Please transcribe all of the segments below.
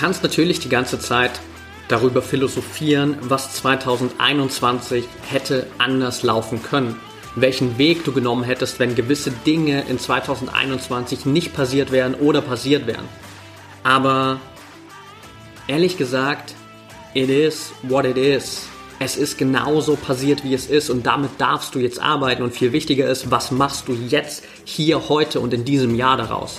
kannst natürlich die ganze Zeit darüber philosophieren, was 2021 hätte anders laufen können. Welchen Weg du genommen hättest, wenn gewisse Dinge in 2021 nicht passiert wären oder passiert wären. Aber ehrlich gesagt, it is what it is. Es ist genauso passiert, wie es ist und damit darfst du jetzt arbeiten und viel wichtiger ist, was machst du jetzt, hier, heute und in diesem Jahr daraus.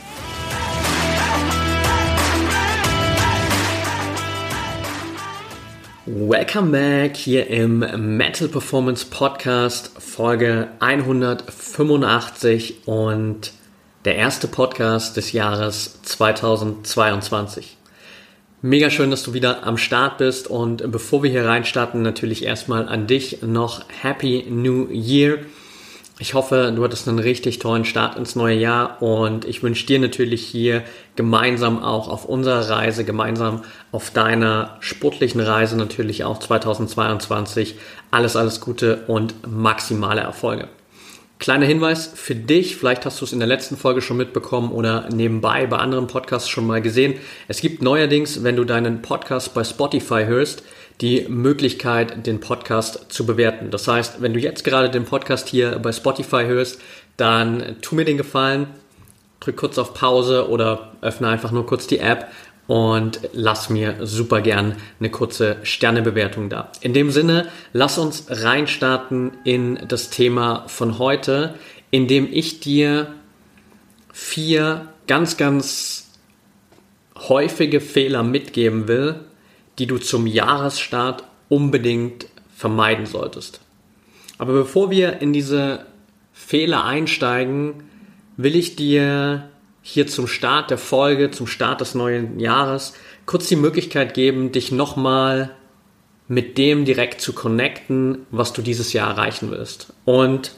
Welcome back hier im Mental Performance Podcast, Folge 185 und der erste Podcast des Jahres 2022. Mega schön, dass du wieder am Start bist und bevor wir hier reinstarten, natürlich erstmal an dich noch Happy New Year. Ich hoffe, du hattest einen richtig tollen Start ins neue Jahr und ich wünsche dir natürlich hier gemeinsam auch auf unserer Reise, gemeinsam auf deiner sportlichen Reise natürlich auch 2022 alles, alles Gute und maximale Erfolge. Kleiner Hinweis für dich, vielleicht hast du es in der letzten Folge schon mitbekommen oder nebenbei bei anderen Podcasts schon mal gesehen. Es gibt neuerdings, wenn du deinen Podcast bei Spotify hörst, die Möglichkeit, den Podcast zu bewerten. Das heißt, wenn du jetzt gerade den Podcast hier bei Spotify hörst, dann tu mir den Gefallen, drück kurz auf Pause oder öffne einfach nur kurz die App und lass mir super gern eine kurze Sternebewertung da. In dem Sinne, lass uns reinstarten in das Thema von heute, indem ich dir vier ganz, ganz häufige Fehler mitgeben will, die du zum Jahresstart unbedingt vermeiden solltest. Aber bevor wir in diese Fehler einsteigen, will ich dir hier zum Start der Folge, zum Start des neuen Jahres kurz die Möglichkeit geben, dich nochmal mit dem direkt zu connecten, was du dieses Jahr erreichen willst. Und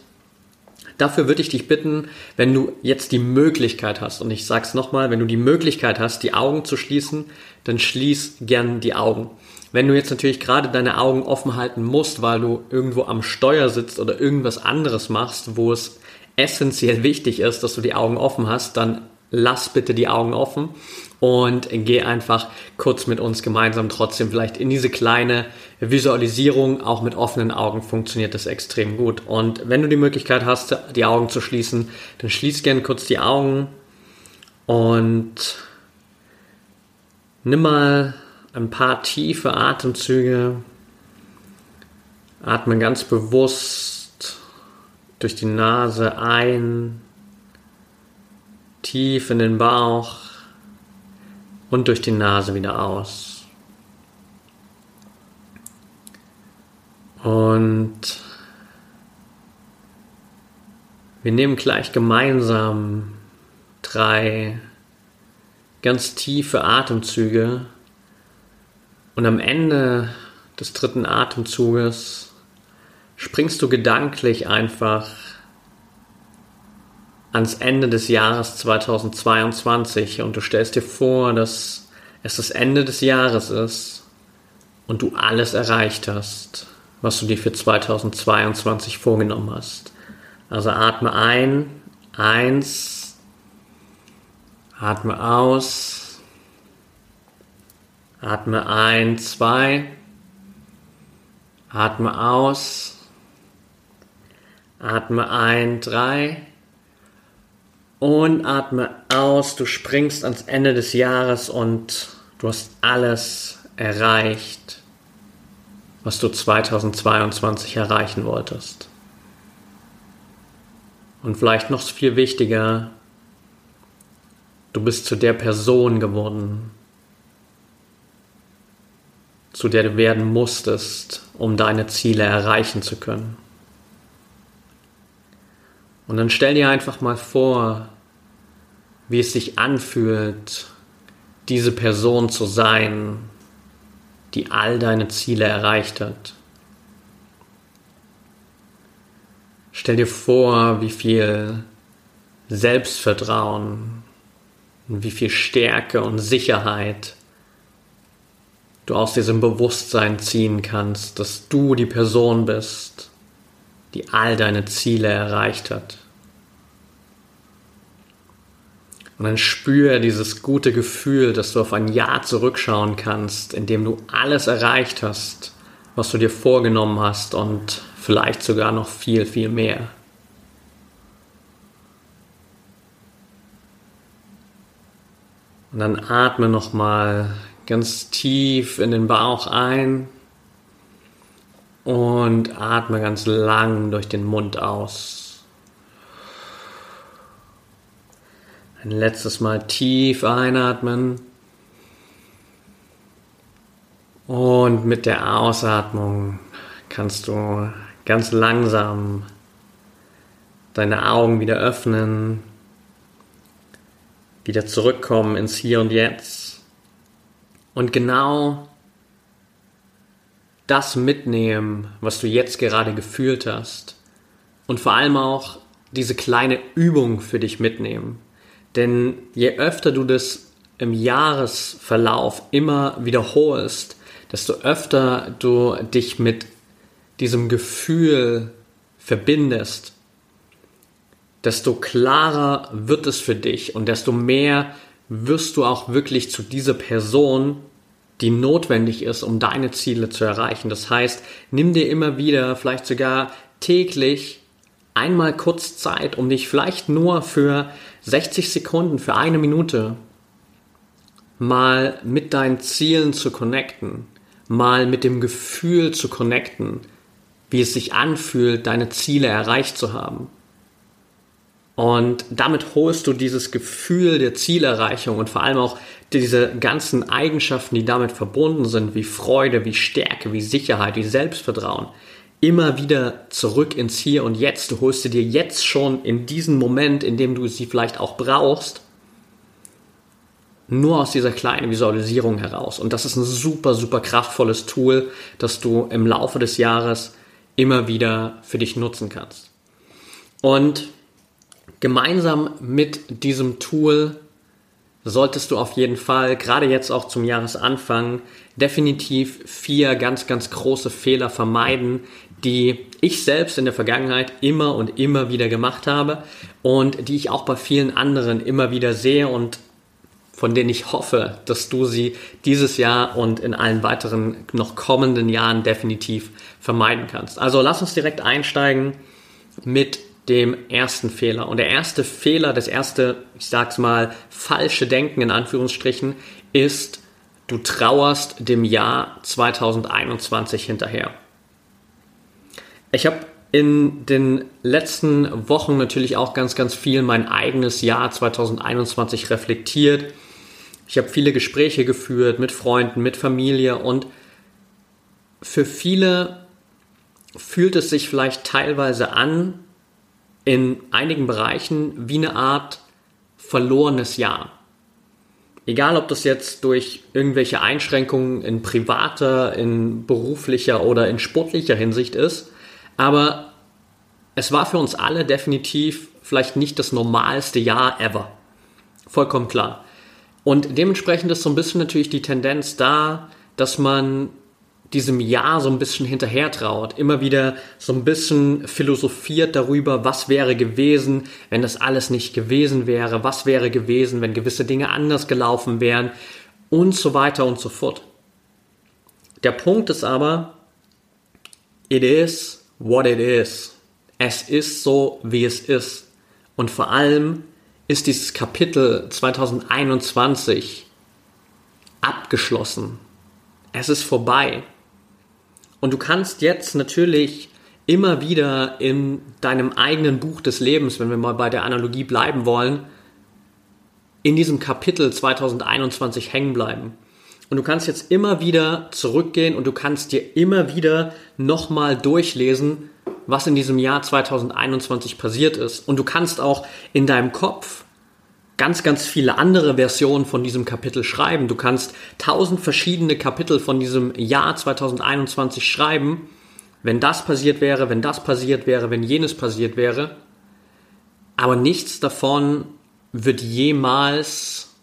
Dafür würde ich dich bitten, wenn du jetzt die Möglichkeit hast, und ich sage es nochmal, wenn du die Möglichkeit hast, die Augen zu schließen, dann schließ gern die Augen. Wenn du jetzt natürlich gerade deine Augen offen halten musst, weil du irgendwo am Steuer sitzt oder irgendwas anderes machst, wo es essentiell wichtig ist, dass du die Augen offen hast, dann lass bitte die Augen offen und geh einfach kurz mit uns gemeinsam trotzdem vielleicht in diese kleine Visualisierung. Auch mit offenen Augen funktioniert das extrem gut. Und wenn du die Möglichkeit hast, die Augen zu schließen, dann schließ gerne kurz die Augen und nimm mal ein paar tiefe Atemzüge. Atme ganz bewusst durch die Nase ein tief in den Bauch und durch die Nase wieder aus. Und wir nehmen gleich gemeinsam drei ganz tiefe Atemzüge und am Ende des dritten Atemzuges springst du gedanklich einfach ans Ende des Jahres 2022 und du stellst dir vor, dass es das Ende des Jahres ist und du alles erreicht hast, was du dir für 2022 vorgenommen hast. Also atme ein, eins, atme aus, atme ein, zwei, atme aus, atme ein, drei, und atme aus, du springst ans Ende des Jahres und du hast alles erreicht, was du 2022 erreichen wolltest. Und vielleicht noch viel wichtiger, du bist zu der Person geworden, zu der du werden musstest, um deine Ziele erreichen zu können. Und dann stell dir einfach mal vor, wie es sich anfühlt, diese Person zu sein, die all deine Ziele erreicht hat. Stell dir vor, wie viel Selbstvertrauen und wie viel Stärke und Sicherheit du aus diesem Bewusstsein ziehen kannst, dass du die Person bist, die all deine Ziele erreicht hat. Und dann spüre dieses gute Gefühl, dass du auf ein Jahr zurückschauen kannst, in dem du alles erreicht hast, was du dir vorgenommen hast und vielleicht sogar noch viel, viel mehr. Und dann atme nochmal ganz tief in den Bauch ein und atme ganz lang durch den Mund aus. Ein letztes Mal tief einatmen. Und mit der Ausatmung kannst du ganz langsam deine Augen wieder öffnen, wieder zurückkommen ins Hier und Jetzt und genau das mitnehmen, was du jetzt gerade gefühlt hast. Und vor allem auch diese kleine Übung für dich mitnehmen. Denn je öfter du das im Jahresverlauf immer wiederholst, desto öfter du dich mit diesem Gefühl verbindest, desto klarer wird es für dich und desto mehr wirst du auch wirklich zu dieser Person, die notwendig ist, um deine Ziele zu erreichen. Das heißt, nimm dir immer wieder, vielleicht sogar täglich, einmal kurz Zeit, um dich vielleicht nur für 60 Sekunden, für eine Minute mal mit deinen Zielen zu connecten, mal mit dem Gefühl zu connecten, wie es sich anfühlt, deine Ziele erreicht zu haben. Und damit holst du dieses Gefühl der Zielerreichung und vor allem auch diese ganzen Eigenschaften, die damit verbunden sind, wie Freude, wie Stärke, wie Sicherheit, wie Selbstvertrauen, immer wieder zurück ins Hier und Jetzt. Du holst sie dir jetzt schon in diesem Moment, in dem du sie vielleicht auch brauchst, nur aus dieser kleinen Visualisierung heraus. Und das ist ein super, super kraftvolles Tool, das du im Laufe des Jahres immer wieder für dich nutzen kannst. Und gemeinsam mit diesem Tool solltest du auf jeden Fall, gerade jetzt auch zum Jahresanfang, definitiv vier ganz, ganz große Fehler vermeiden, die ich selbst in der Vergangenheit immer und immer wieder gemacht habe und die ich auch bei vielen anderen immer wieder sehe und von denen ich hoffe, dass du sie dieses Jahr und in allen weiteren noch kommenden Jahren definitiv vermeiden kannst. Also lass uns direkt einsteigen mit dem ersten Fehler. Und der erste Fehler, das erste, ich sag's mal, falsche Denken in Anführungsstrichen, ist, du trauerst dem Jahr 2021 hinterher. Ich habe in den letzten Wochen natürlich auch ganz, ganz viel mein eigenes Jahr 2021 reflektiert. Ich habe viele Gespräche geführt mit Freunden, mit Familie und für viele fühlt es sich vielleicht teilweise an, in einigen Bereichen wie eine Art verlorenes Jahr. Egal, ob das jetzt durch irgendwelche Einschränkungen in privater, in beruflicher oder in sportlicher Hinsicht ist, aber es war für uns alle definitiv vielleicht nicht das normalste Jahr ever. Vollkommen klar. Und dementsprechend ist so ein bisschen natürlich die Tendenz da, dass man diesem Jahr so ein bisschen hinterher traut, immer wieder so ein bisschen philosophiert darüber, was wäre gewesen, wenn das alles nicht gewesen wäre, was wäre gewesen, wenn gewisse Dinge anders gelaufen wären und so weiter und so fort. Der Punkt ist aber, it is what it is. Es ist so, wie es ist. Und vor allem ist dieses Kapitel 2021 abgeschlossen. Es ist vorbei. Und du kannst jetzt natürlich immer wieder in deinem eigenen Buch des Lebens, wenn wir mal bei der Analogie bleiben wollen, in diesem Kapitel 2021 hängen bleiben. Und du kannst jetzt immer wieder zurückgehen und du kannst dir immer wieder nochmal durchlesen, was in diesem Jahr 2021 passiert ist. Und du kannst auch in deinem Kopf ganz, ganz viele andere Versionen von diesem Kapitel schreiben. Du kannst tausend verschiedene Kapitel von diesem Jahr 2021 schreiben wenn das passiert wäre, wenn das passiert wäre, wenn jenes passiert wäre. Aber nichts davon wird jemals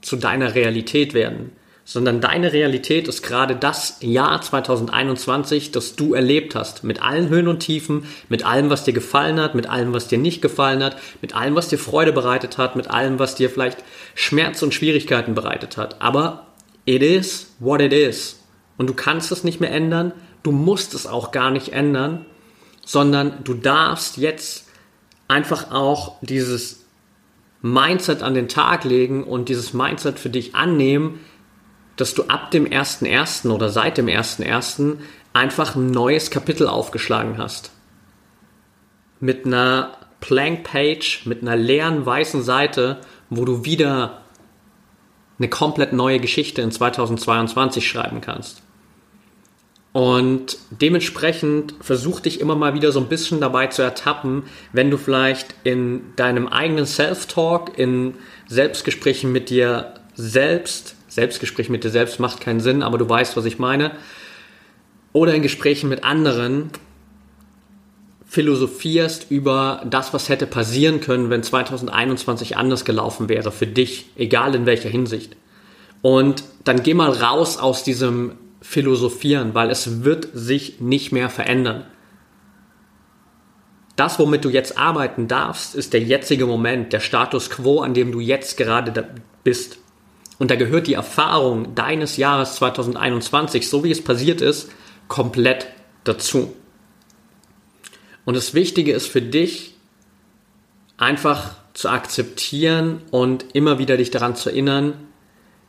zu deiner Realität werden sondern deine Realität ist gerade das Jahr 2021, das du erlebt hast, mit allen Höhen und Tiefen, mit allem, was dir gefallen hat, mit allem, was dir nicht gefallen hat, mit allem, was dir Freude bereitet hat, mit allem, was dir vielleicht Schmerz und Schwierigkeiten bereitet hat. Aber it is what it is. Und du kannst es nicht mehr ändern, du musst es auch gar nicht ändern, sondern du darfst jetzt einfach auch dieses Mindset an den Tag legen und dieses Mindset für dich annehmen, dass du ab dem 1.1. oder seit dem 1.1. einfach ein neues Kapitel aufgeschlagen hast. Mit einer Blank Page, mit einer leeren weißen Seite, wo du wieder eine komplett neue Geschichte in 2022 schreiben kannst. Und dementsprechend versuch dich immer mal wieder so ein bisschen dabei zu ertappen, wenn du vielleicht in deinem eigenen Self-Talk, in Selbstgesprächen mit dir selbst Selbstgespräch mit dir selbst macht keinen Sinn, aber du weißt, was ich meine. Oder in Gesprächen mit anderen philosophierst über das, was hätte passieren können, wenn 2021 anders gelaufen wäre für dich, egal in welcher Hinsicht. Und dann geh mal raus aus diesem Philosophieren, weil es wird sich nicht mehr verändern. Das, womit du jetzt arbeiten darfst, ist der jetzige Moment, der Status quo, an dem du jetzt gerade bist. Und da gehört die Erfahrung deines Jahres 2021, so wie es passiert ist, komplett dazu. Und das Wichtige ist für dich, einfach zu akzeptieren und immer wieder dich daran zu erinnern,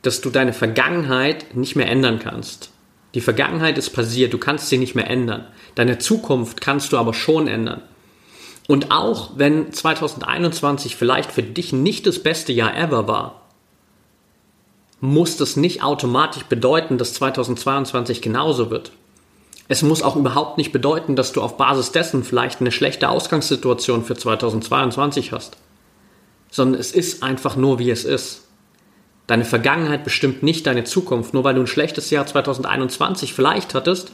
dass du deine Vergangenheit nicht mehr ändern kannst. Die Vergangenheit ist passiert, du kannst sie nicht mehr ändern. Deine Zukunft kannst du aber schon ändern. Und auch wenn 2021 vielleicht für dich nicht das beste Jahr ever war, muss das nicht automatisch bedeuten, dass 2022 genauso wird. Es muss auch überhaupt nicht bedeuten, dass du auf Basis dessen vielleicht eine schlechte Ausgangssituation für 2022 hast. Sondern es ist einfach nur, wie es ist. Deine Vergangenheit bestimmt nicht deine Zukunft. Nur weil du ein schlechtes Jahr 2021 vielleicht hattest,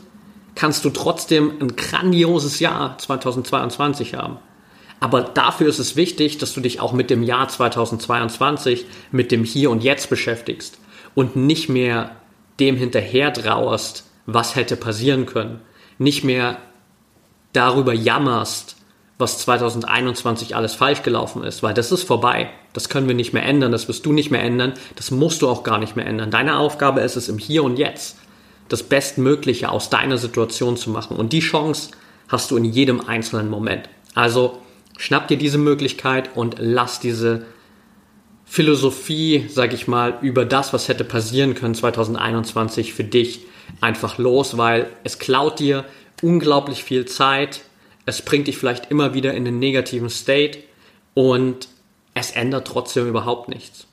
kannst du trotzdem ein grandioses Jahr 2022 haben. Aber dafür ist es wichtig, dass du dich auch mit dem Jahr 2022, mit dem Hier und Jetzt beschäftigst und nicht mehr dem hinterher trauerst, was hätte passieren können. Nicht mehr darüber jammerst, was 2021 alles falsch gelaufen ist, weil das ist vorbei. Das können wir nicht mehr ändern, das wirst du nicht mehr ändern, das musst du auch gar nicht mehr ändern. Deine Aufgabe ist es im Hier und Jetzt, das Bestmögliche aus deiner Situation zu machen. Und die Chance hast du in jedem einzelnen Moment. Also Schnapp dir diese Möglichkeit und lass diese Philosophie, sag ich mal, über das, was hätte passieren können 2021 für dich einfach los, weil es klaut dir unglaublich viel Zeit, es bringt dich vielleicht immer wieder in den negativen State und es ändert trotzdem überhaupt nichts.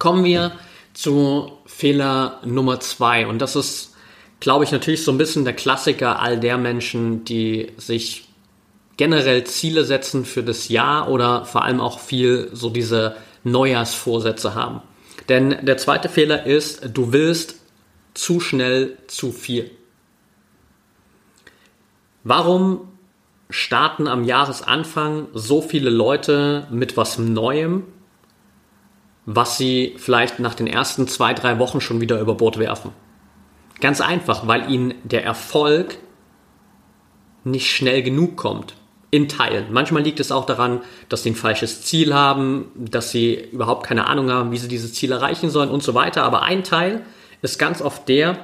Kommen wir zu Fehler Nummer zwei und das ist, glaube ich, natürlich so ein bisschen der Klassiker all der Menschen, die sich generell Ziele setzen für das Jahr oder vor allem auch viel so diese Neujahrsvorsätze haben. Denn der zweite Fehler ist, du willst zu schnell zu viel. Warum starten am Jahresanfang so viele Leute mit was Neuem, was sie vielleicht nach den ersten zwei, drei Wochen schon wieder über Bord werfen? Ganz einfach, weil ihnen der Erfolg nicht schnell genug kommt in Teilen. Manchmal liegt es auch daran, dass sie ein falsches Ziel haben, dass sie überhaupt keine Ahnung haben, wie sie dieses Ziel erreichen sollen und so weiter. Aber ein Teil ist ganz oft der,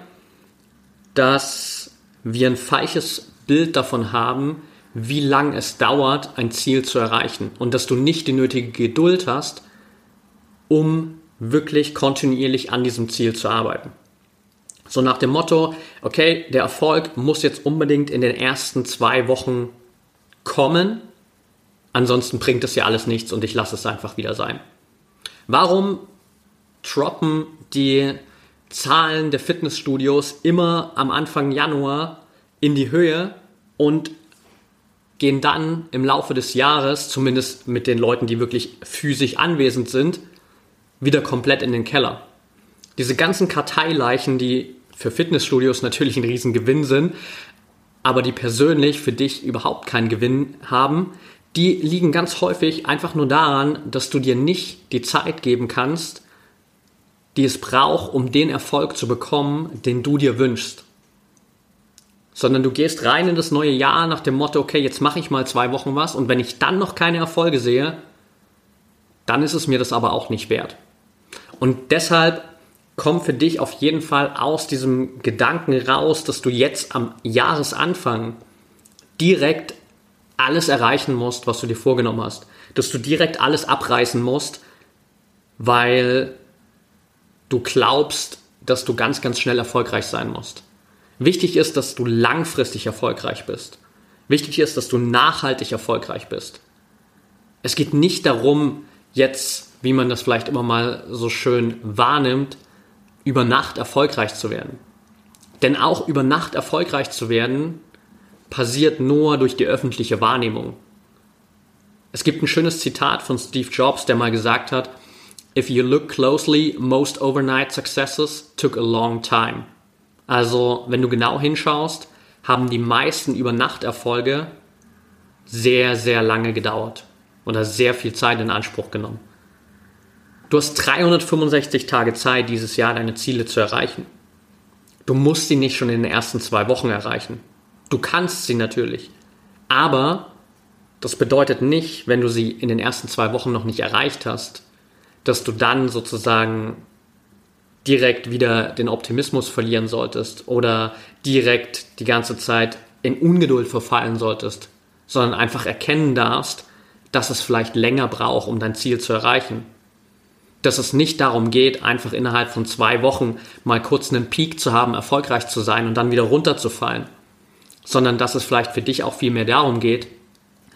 dass wir ein falsches Bild davon haben, wie lang es dauert, ein Ziel zu erreichen und dass du nicht die nötige Geduld hast, um wirklich kontinuierlich an diesem Ziel zu arbeiten. So nach dem Motto, okay, der Erfolg muss jetzt unbedingt in den ersten zwei Wochen kommen. Ansonsten bringt es ja alles nichts und ich lasse es einfach wieder sein. Warum droppen die Zahlen der Fitnessstudios immer am Anfang Januar in die Höhe und gehen dann im Laufe des Jahres, zumindest mit den Leuten, die wirklich physisch anwesend sind, wieder komplett in den Keller. Diese ganzen Karteileichen, die für Fitnessstudios natürlich ein Riesengewinn sind, aber die persönlich für dich überhaupt keinen Gewinn haben, die liegen ganz häufig einfach nur daran, dass du dir nicht die Zeit geben kannst, die es braucht, um den Erfolg zu bekommen, den du dir wünschst. Sondern du gehst rein in das neue Jahr nach dem Motto, okay, jetzt mache ich mal zwei Wochen was und wenn ich dann noch keine Erfolge sehe, dann ist es mir das aber auch nicht wert. Und deshalb komm für dich auf jeden Fall aus diesem Gedanken raus, dass du jetzt am Jahresanfang direkt alles erreichen musst, was du dir vorgenommen hast. Dass du direkt alles abreißen musst, weil du glaubst, dass du ganz, ganz schnell erfolgreich sein musst. Wichtig ist, dass du langfristig erfolgreich bist. Wichtig ist, dass du nachhaltig erfolgreich bist. Es geht nicht darum, jetzt, wie man das vielleicht immer mal so schön wahrnimmt, über Nacht erfolgreich zu werden. Denn auch über Nacht erfolgreich zu werden, passiert nur durch die öffentliche Wahrnehmung. Es gibt ein schönes Zitat von Steve Jobs, der mal gesagt hat, If you look closely, most overnight successes took a long time. Also, wenn du genau hinschaust, haben die meisten Übernachterfolge sehr, sehr lange gedauert oder sehr viel Zeit in Anspruch genommen. Du hast 365 Tage Zeit, dieses Jahr deine Ziele zu erreichen. Du musst sie nicht schon in den ersten zwei Wochen erreichen. Du kannst sie natürlich. Aber das bedeutet nicht, wenn du sie in den ersten zwei Wochen noch nicht erreicht hast, dass du dann sozusagen direkt wieder den Optimismus verlieren solltest oder direkt die ganze Zeit in Ungeduld verfallen solltest, sondern einfach erkennen darfst, dass es vielleicht länger braucht, um dein Ziel zu erreichen dass es nicht darum geht, einfach innerhalb von zwei Wochen mal kurz einen Peak zu haben, erfolgreich zu sein und dann wieder runterzufallen, sondern dass es vielleicht für dich auch viel mehr darum geht,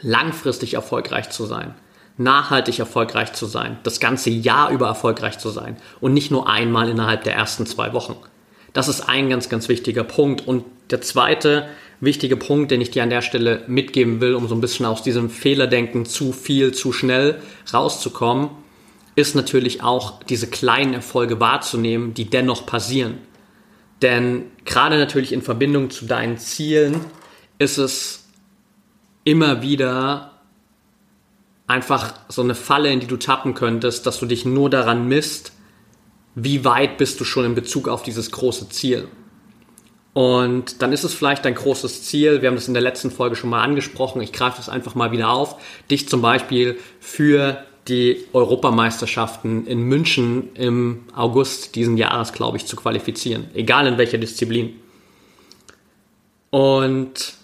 langfristig erfolgreich zu sein, nachhaltig erfolgreich zu sein, das ganze Jahr über erfolgreich zu sein und nicht nur einmal innerhalb der ersten zwei Wochen. Das ist ein ganz, ganz wichtiger Punkt. Und der zweite wichtige Punkt, den ich dir an der Stelle mitgeben will, um so ein bisschen aus diesem Fehlerdenken zu viel, zu schnell rauszukommen, ist natürlich auch diese kleinen Erfolge wahrzunehmen, die dennoch passieren. Denn gerade natürlich in Verbindung zu deinen Zielen ist es immer wieder einfach so eine Falle, in die du tappen könntest, dass du dich nur daran misst, wie weit bist du schon in Bezug auf dieses große Ziel. Und dann ist es vielleicht dein großes Ziel, wir haben das in der letzten Folge schon mal angesprochen, ich greife das einfach mal wieder auf, dich zum Beispiel für die Europameisterschaften in München im August diesen Jahres, glaube ich, zu qualifizieren. Egal in welcher Disziplin. Und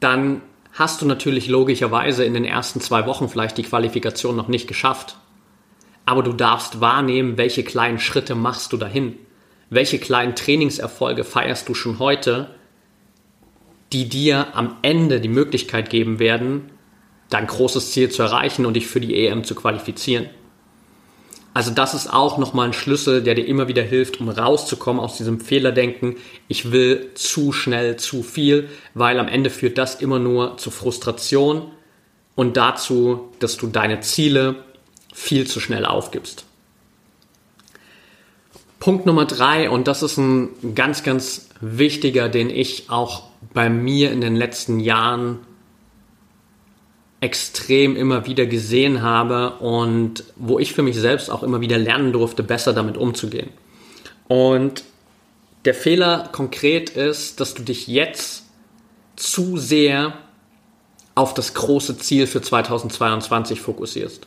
dann hast du natürlich logischerweise in den ersten zwei Wochen vielleicht die Qualifikation noch nicht geschafft. Aber du darfst wahrnehmen, welche kleinen Schritte machst du dahin. Welche kleinen Trainingserfolge feierst du schon heute, die dir am Ende die Möglichkeit geben werden, dein großes Ziel zu erreichen und dich für die EM zu qualifizieren. Also das ist auch nochmal ein Schlüssel, der dir immer wieder hilft, um rauszukommen aus diesem Fehlerdenken. Ich will zu schnell zu viel, weil am Ende führt das immer nur zu Frustration und dazu, dass du deine Ziele viel zu schnell aufgibst. Punkt Nummer drei, und das ist ein ganz, ganz wichtiger, den ich auch bei mir in den letzten Jahren extrem immer wieder gesehen habe und wo ich für mich selbst auch immer wieder lernen durfte, besser damit umzugehen. Und der Fehler konkret ist, dass du dich jetzt zu sehr auf das große Ziel für 2022 fokussierst.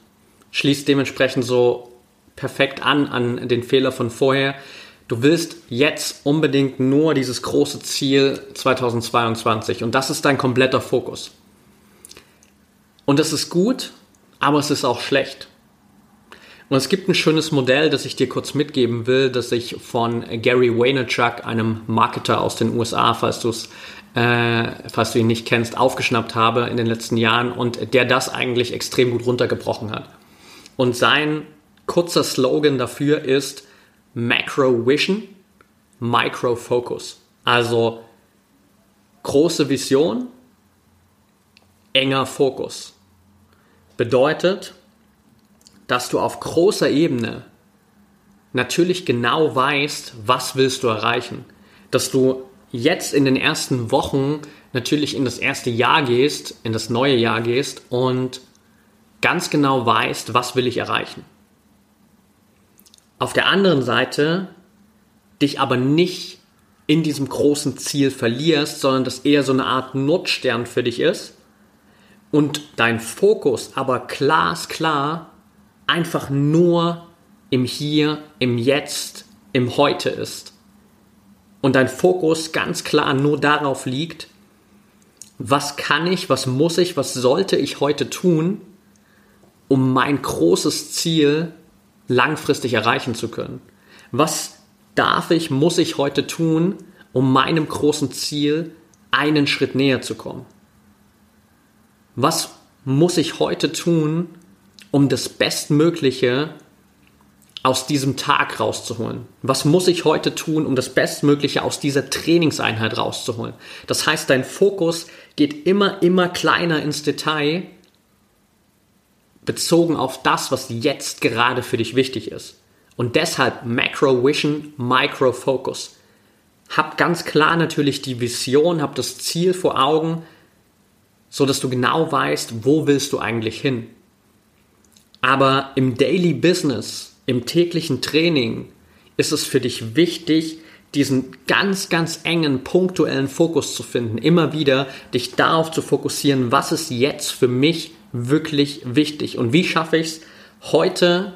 Schließt dementsprechend so perfekt an an den Fehler von vorher. Du willst jetzt unbedingt nur dieses große Ziel 2022 und das ist dein kompletter Fokus. Und das ist gut, aber es ist auch schlecht. Und es gibt ein schönes Modell, das ich dir kurz mitgeben will, das ich von Gary Vaynerchuk, einem Marketer aus den USA, falls du es äh, falls du ihn nicht kennst, aufgeschnappt habe in den letzten Jahren und der das eigentlich extrem gut runtergebrochen hat. Und sein kurzer Slogan dafür ist Macro Vision, Micro Focus. Also große Vision, enger Fokus. Bedeutet, dass du auf großer Ebene natürlich genau weißt, was willst du erreichen. Dass du jetzt in den ersten Wochen natürlich in das erste Jahr gehst, in das neue Jahr gehst und ganz genau weißt, was will ich erreichen. Auf der anderen Seite dich aber nicht in diesem großen Ziel verlierst, sondern das eher so eine Art Notstern für dich ist und dein Fokus aber glasklar einfach nur im Hier, im Jetzt, im Heute ist. Und dein Fokus ganz klar nur darauf liegt, was kann ich, was muss ich, was sollte ich heute tun, um mein großes Ziel langfristig erreichen zu können. Was darf ich, muss ich heute tun, um meinem großen Ziel einen Schritt näher zu kommen? Was muss ich heute tun, um das Bestmögliche aus diesem Tag rauszuholen? Was muss ich heute tun, um das Bestmögliche aus dieser Trainingseinheit rauszuholen? Das heißt, dein Fokus geht immer, immer kleiner ins Detail, bezogen auf das, was jetzt gerade für dich wichtig ist. Und deshalb Macro Vision, Micro Focus. Hab ganz klar natürlich die Vision, hab das Ziel vor Augen, so dass du genau weißt, wo willst du eigentlich hin. Aber im Daily Business, im täglichen Training ist es für dich wichtig, diesen ganz, ganz engen, punktuellen Fokus zu finden, immer wieder dich darauf zu fokussieren, was ist jetzt für mich wirklich wichtig und wie schaffe ich es heute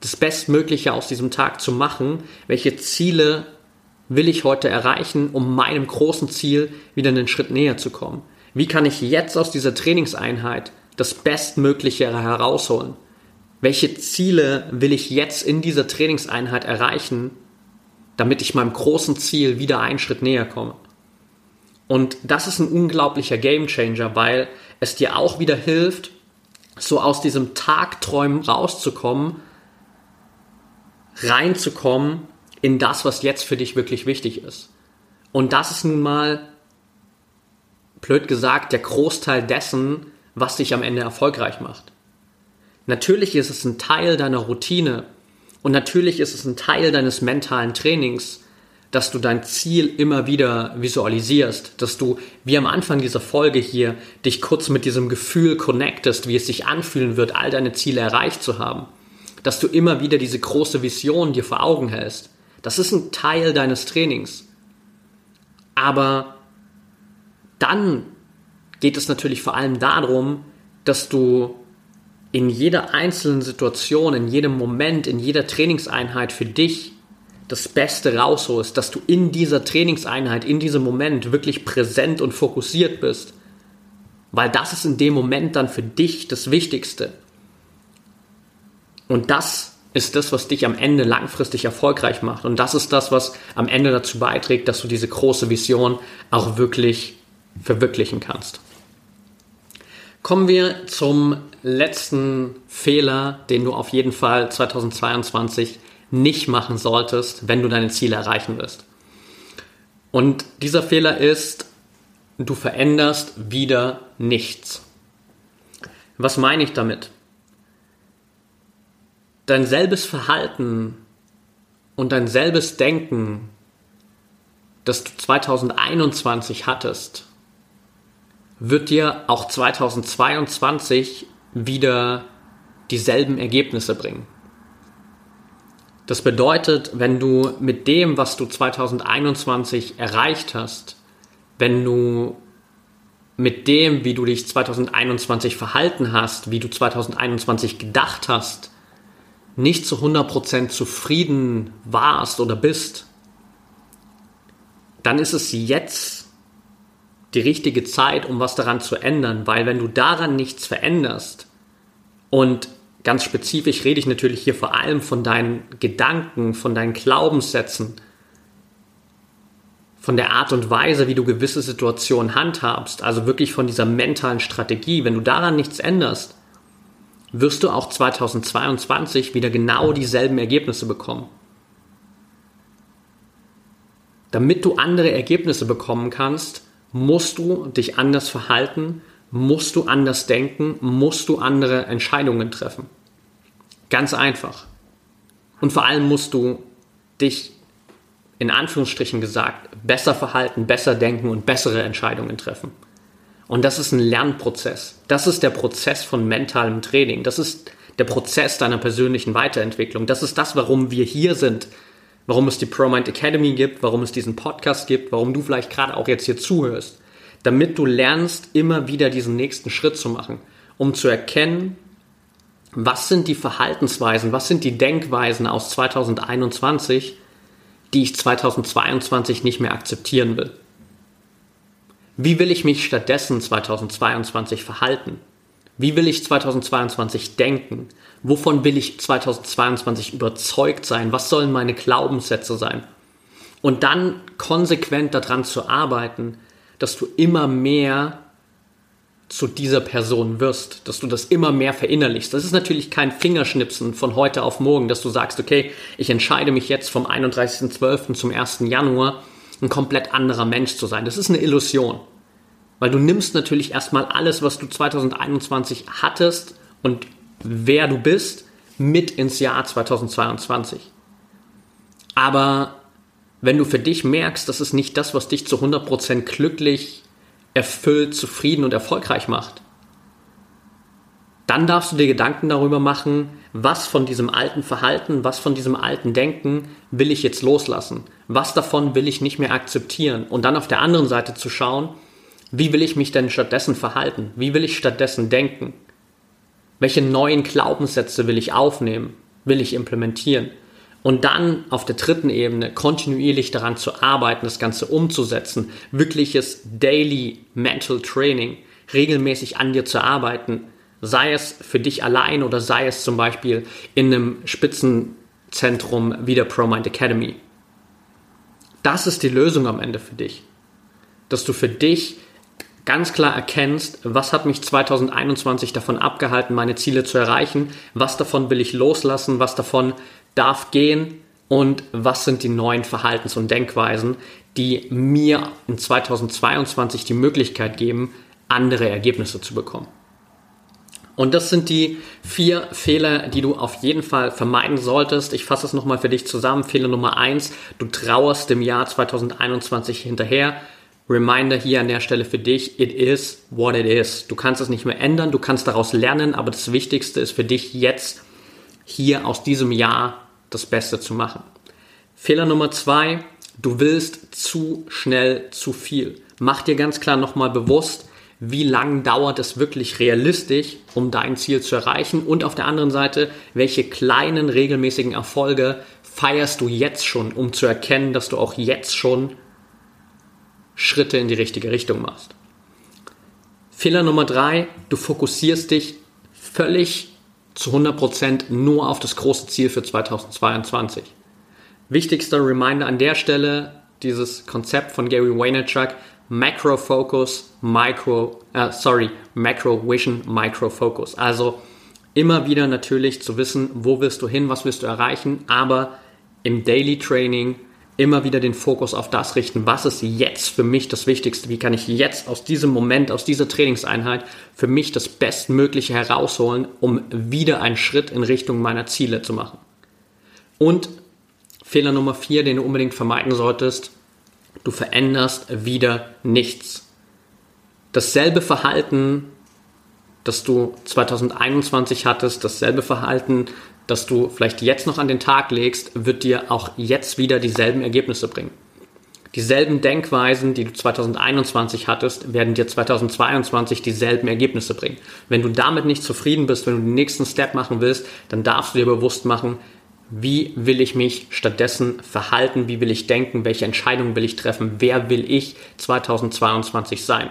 das Bestmögliche aus diesem Tag zu machen, welche Ziele will ich heute erreichen, um meinem großen Ziel wieder einen Schritt näher zu kommen. Wie kann ich jetzt aus dieser Trainingseinheit das Bestmögliche herausholen? Welche Ziele will ich jetzt in dieser Trainingseinheit erreichen, damit ich meinem großen Ziel wieder einen Schritt näher komme? Und das ist ein unglaublicher Gamechanger, weil es dir auch wieder hilft, so aus diesem Tagträumen rauszukommen reinzukommen in das, was jetzt für dich wirklich wichtig ist. Und das ist nun mal, blöd gesagt, der Großteil dessen, was dich am Ende erfolgreich macht. Natürlich ist es ein Teil deiner Routine und natürlich ist es ein Teil deines mentalen Trainings, dass du dein Ziel immer wieder visualisierst, dass du, wie am Anfang dieser Folge hier, dich kurz mit diesem Gefühl connectest, wie es sich anfühlen wird, all deine Ziele erreicht zu haben dass du immer wieder diese große Vision dir vor Augen hältst. Das ist ein Teil deines Trainings. Aber dann geht es natürlich vor allem darum, dass du in jeder einzelnen Situation, in jedem Moment, in jeder Trainingseinheit für dich das Beste rausholst, dass du in dieser Trainingseinheit, in diesem Moment wirklich präsent und fokussiert bist. Weil das ist in dem Moment dann für dich das Wichtigste. Und das ist das, was dich am Ende langfristig erfolgreich macht. Und das ist das, was am Ende dazu beiträgt, dass du diese große Vision auch wirklich verwirklichen kannst. Kommen wir zum letzten Fehler, den du auf jeden Fall 2022 nicht machen solltest, wenn du deine Ziele erreichen wirst. Und dieser Fehler ist, du veränderst wieder nichts. Was meine ich damit? dein selbes Verhalten und dein selbes Denken, das du 2021 hattest, wird dir auch 2022 wieder dieselben Ergebnisse bringen. Das bedeutet, wenn du mit dem, was du 2021 erreicht hast, wenn du mit dem, wie du dich 2021 verhalten hast, wie du 2021 gedacht hast, nicht zu 100% zufrieden warst oder bist, dann ist es jetzt die richtige Zeit, um was daran zu ändern, weil wenn du daran nichts veränderst und ganz spezifisch rede ich natürlich hier vor allem von deinen Gedanken, von deinen Glaubenssätzen, von der Art und Weise, wie du gewisse Situationen handhabst, also wirklich von dieser mentalen Strategie, wenn du daran nichts änderst, wirst du auch 2022 wieder genau dieselben Ergebnisse bekommen. Damit du andere Ergebnisse bekommen kannst, musst du dich anders verhalten, musst du anders denken, musst du andere Entscheidungen treffen. Ganz einfach. Und vor allem musst du dich in Anführungsstrichen gesagt, besser verhalten, besser denken und bessere Entscheidungen treffen. Und das ist ein Lernprozess. Das ist der Prozess von mentalem Training. Das ist der Prozess deiner persönlichen Weiterentwicklung. Das ist das, warum wir hier sind. Warum es die ProMind Academy gibt, warum es diesen Podcast gibt, warum du vielleicht gerade auch jetzt hier zuhörst. Damit du lernst, immer wieder diesen nächsten Schritt zu machen, um zu erkennen, was sind die Verhaltensweisen, was sind die Denkweisen aus 2021, die ich 2022 nicht mehr akzeptieren will. Wie will ich mich stattdessen 2022 verhalten? Wie will ich 2022 denken? Wovon will ich 2022 überzeugt sein? Was sollen meine Glaubenssätze sein? Und dann konsequent daran zu arbeiten, dass du immer mehr zu dieser Person wirst, dass du das immer mehr verinnerlichst. Das ist natürlich kein Fingerschnipsen von heute auf morgen, dass du sagst, okay, ich entscheide mich jetzt vom 31.12. zum 1. Januar ein komplett anderer Mensch zu sein. Das ist eine Illusion. Weil du nimmst natürlich erstmal alles, was du 2021 hattest und wer du bist, mit ins Jahr 2022. Aber wenn du für dich merkst, das ist nicht das, was dich zu 100% glücklich, erfüllt, zufrieden und erfolgreich macht, dann darfst du dir Gedanken darüber machen, was von diesem alten Verhalten, was von diesem alten Denken will ich jetzt loslassen? Was davon will ich nicht mehr akzeptieren? Und dann auf der anderen Seite zu schauen, wie will ich mich denn stattdessen verhalten? Wie will ich stattdessen denken? Welche neuen Glaubenssätze will ich aufnehmen? Will ich implementieren? Und dann auf der dritten Ebene kontinuierlich daran zu arbeiten, das Ganze umzusetzen, wirkliches Daily Mental Training, regelmäßig an dir zu arbeiten, sei es für dich allein oder sei es zum Beispiel in einem Spitzenzentrum wie der ProMind Academy. Das ist die Lösung am Ende für dich. Dass du für dich ganz klar erkennst, was hat mich 2021 davon abgehalten, meine Ziele zu erreichen, was davon will ich loslassen, was davon darf gehen und was sind die neuen Verhaltens- und Denkweisen, die mir in 2022 die Möglichkeit geben, andere Ergebnisse zu bekommen. Und das sind die vier Fehler, die du auf jeden Fall vermeiden solltest. Ich fasse es nochmal für dich zusammen. Fehler Nummer eins, du trauerst dem Jahr 2021 hinterher. Reminder hier an der Stelle für dich, it is what it is. Du kannst es nicht mehr ändern, du kannst daraus lernen, aber das Wichtigste ist für dich jetzt hier aus diesem Jahr das Beste zu machen. Fehler Nummer zwei, du willst zu schnell zu viel. Mach dir ganz klar nochmal bewusst, wie lang dauert es wirklich realistisch, um dein Ziel zu erreichen und auf der anderen Seite, welche kleinen regelmäßigen Erfolge feierst du jetzt schon, um zu erkennen, dass du auch jetzt schon Schritte in die richtige Richtung machst. Fehler Nummer drei, du fokussierst dich völlig zu 100% nur auf das große Ziel für 2022. Wichtigster Reminder an der Stelle, dieses Konzept von Gary Vaynerchuk, Macro Focus, Micro, äh, sorry, Macro Vision, Micro Focus. Also immer wieder natürlich zu wissen, wo willst du hin, was willst du erreichen, aber im Daily Training immer wieder den Fokus auf das richten, was ist jetzt für mich das Wichtigste, wie kann ich jetzt aus diesem Moment, aus dieser Trainingseinheit für mich das Bestmögliche herausholen, um wieder einen Schritt in Richtung meiner Ziele zu machen. Und Fehler Nummer vier, den du unbedingt vermeiden solltest, du veränderst wieder nichts. Dasselbe Verhalten, das du 2021 hattest, dasselbe Verhalten, das du vielleicht jetzt noch an den Tag legst, wird dir auch jetzt wieder dieselben Ergebnisse bringen. Dieselben Denkweisen, die du 2021 hattest, werden dir 2022 dieselben Ergebnisse bringen. Wenn du damit nicht zufrieden bist, wenn du den nächsten Step machen willst, dann darfst du dir bewusst machen, wie will ich mich stattdessen verhalten, wie will ich denken, welche Entscheidungen will ich treffen, wer will ich 2022 sein.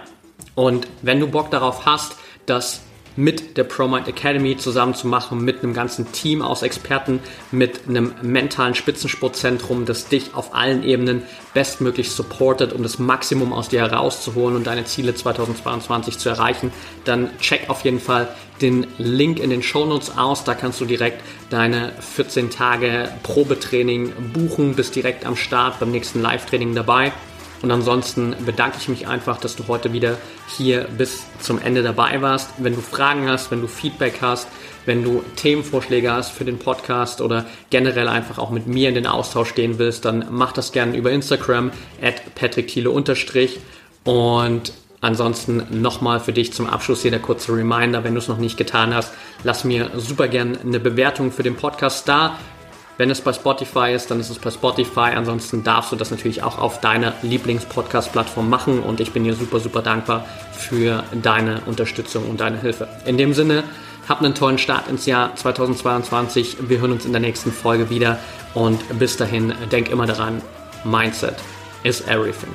Und wenn du Bock darauf hast, dass mit der ProMind Academy zusammen zu machen, mit einem ganzen Team aus Experten, mit einem mentalen Spitzensportzentrum, das dich auf allen Ebenen bestmöglich supportet, um das Maximum aus dir herauszuholen und deine Ziele 2022 zu erreichen, dann check auf jeden Fall den Link in den Show Notes aus. Da kannst du direkt deine 14 Tage Probetraining buchen, bist direkt am Start beim nächsten Live-Training dabei. Und ansonsten bedanke ich mich einfach, dass du heute wieder hier bis zum Ende dabei warst. Wenn du Fragen hast, wenn du Feedback hast, wenn du Themenvorschläge hast für den Podcast oder generell einfach auch mit mir in den Austausch stehen willst, dann mach das gerne über Instagram at patrickthiele und Ansonsten nochmal für dich zum Abschluss hier der kurze Reminder, wenn du es noch nicht getan hast, lass mir super gerne eine Bewertung für den Podcast da. Wenn es bei Spotify ist, dann ist es bei Spotify. Ansonsten darfst du das natürlich auch auf deiner Lieblings-Podcast-Plattform machen und ich bin dir super, super dankbar für deine Unterstützung und deine Hilfe. In dem Sinne, hab einen tollen Start ins Jahr 2022. Wir hören uns in der nächsten Folge wieder und bis dahin denk immer daran, Mindset is everything.